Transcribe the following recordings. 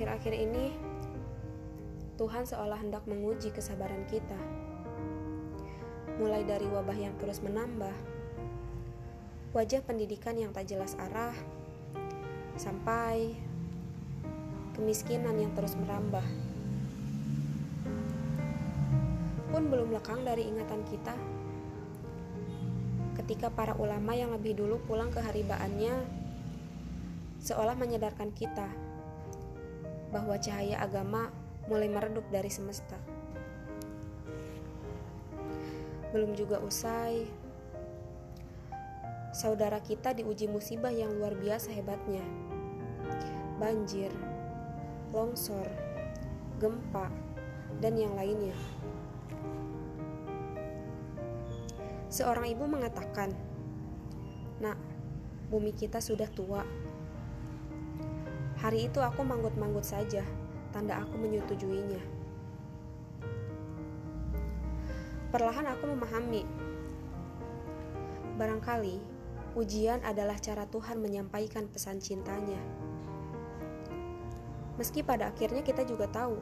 Akhir-akhir ini, Tuhan seolah hendak menguji kesabaran kita. Mulai dari wabah yang terus menambah, wajah pendidikan yang tak jelas arah, sampai kemiskinan yang terus merambah. Pun belum lekang dari ingatan kita ketika para ulama yang lebih dulu pulang ke haribaannya seolah menyadarkan kita bahwa cahaya agama mulai meredup dari semesta. Belum juga usai, saudara kita diuji musibah yang luar biasa hebatnya. Banjir, longsor, gempa, dan yang lainnya. Seorang ibu mengatakan, "Nak, bumi kita sudah tua." Hari itu aku manggut-manggut saja, tanda aku menyetujuinya. Perlahan aku memahami, barangkali ujian adalah cara Tuhan menyampaikan pesan cintanya. Meski pada akhirnya kita juga tahu,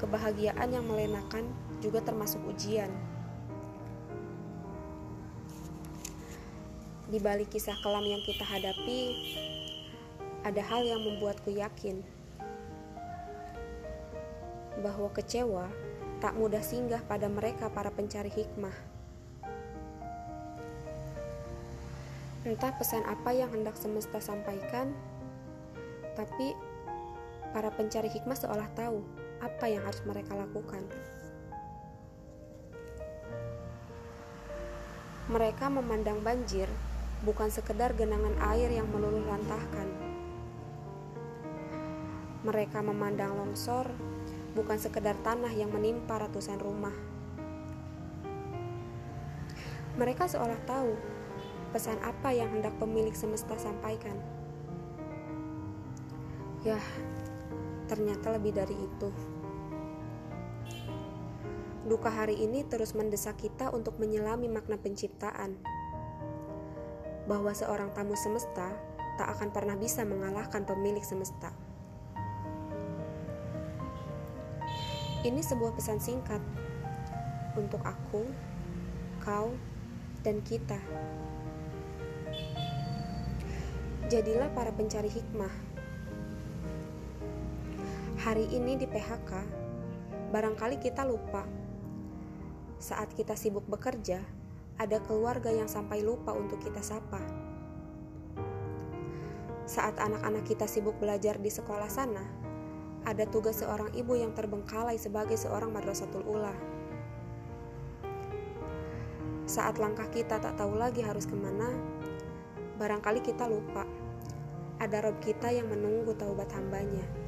kebahagiaan yang melenakan juga termasuk ujian. Di balik kisah kelam yang kita hadapi, ada hal yang membuatku yakin bahwa kecewa tak mudah singgah pada mereka para pencari hikmah. Entah pesan apa yang hendak semesta sampaikan, tapi para pencari hikmah seolah tahu apa yang harus mereka lakukan. Mereka memandang banjir bukan sekedar genangan air yang meluluh lantahkan. Mereka memandang longsor bukan sekedar tanah yang menimpa ratusan rumah. Mereka seolah tahu pesan apa yang hendak pemilik semesta sampaikan. Yah, ternyata lebih dari itu. Duka hari ini terus mendesak kita untuk menyelami makna penciptaan bahwa seorang tamu semesta tak akan pernah bisa mengalahkan pemilik semesta. Ini sebuah pesan singkat untuk aku, kau, dan kita. Jadilah para pencari hikmah. Hari ini di PHK, barangkali kita lupa. Saat kita sibuk bekerja, ada keluarga yang sampai lupa untuk kita sapa. Saat anak-anak kita sibuk belajar di sekolah sana, ada tugas seorang ibu yang terbengkalai sebagai seorang madrasatul ula. Saat langkah kita tak tahu lagi harus ke mana, barangkali kita lupa. Ada Rob kita yang menunggu taubat hambanya.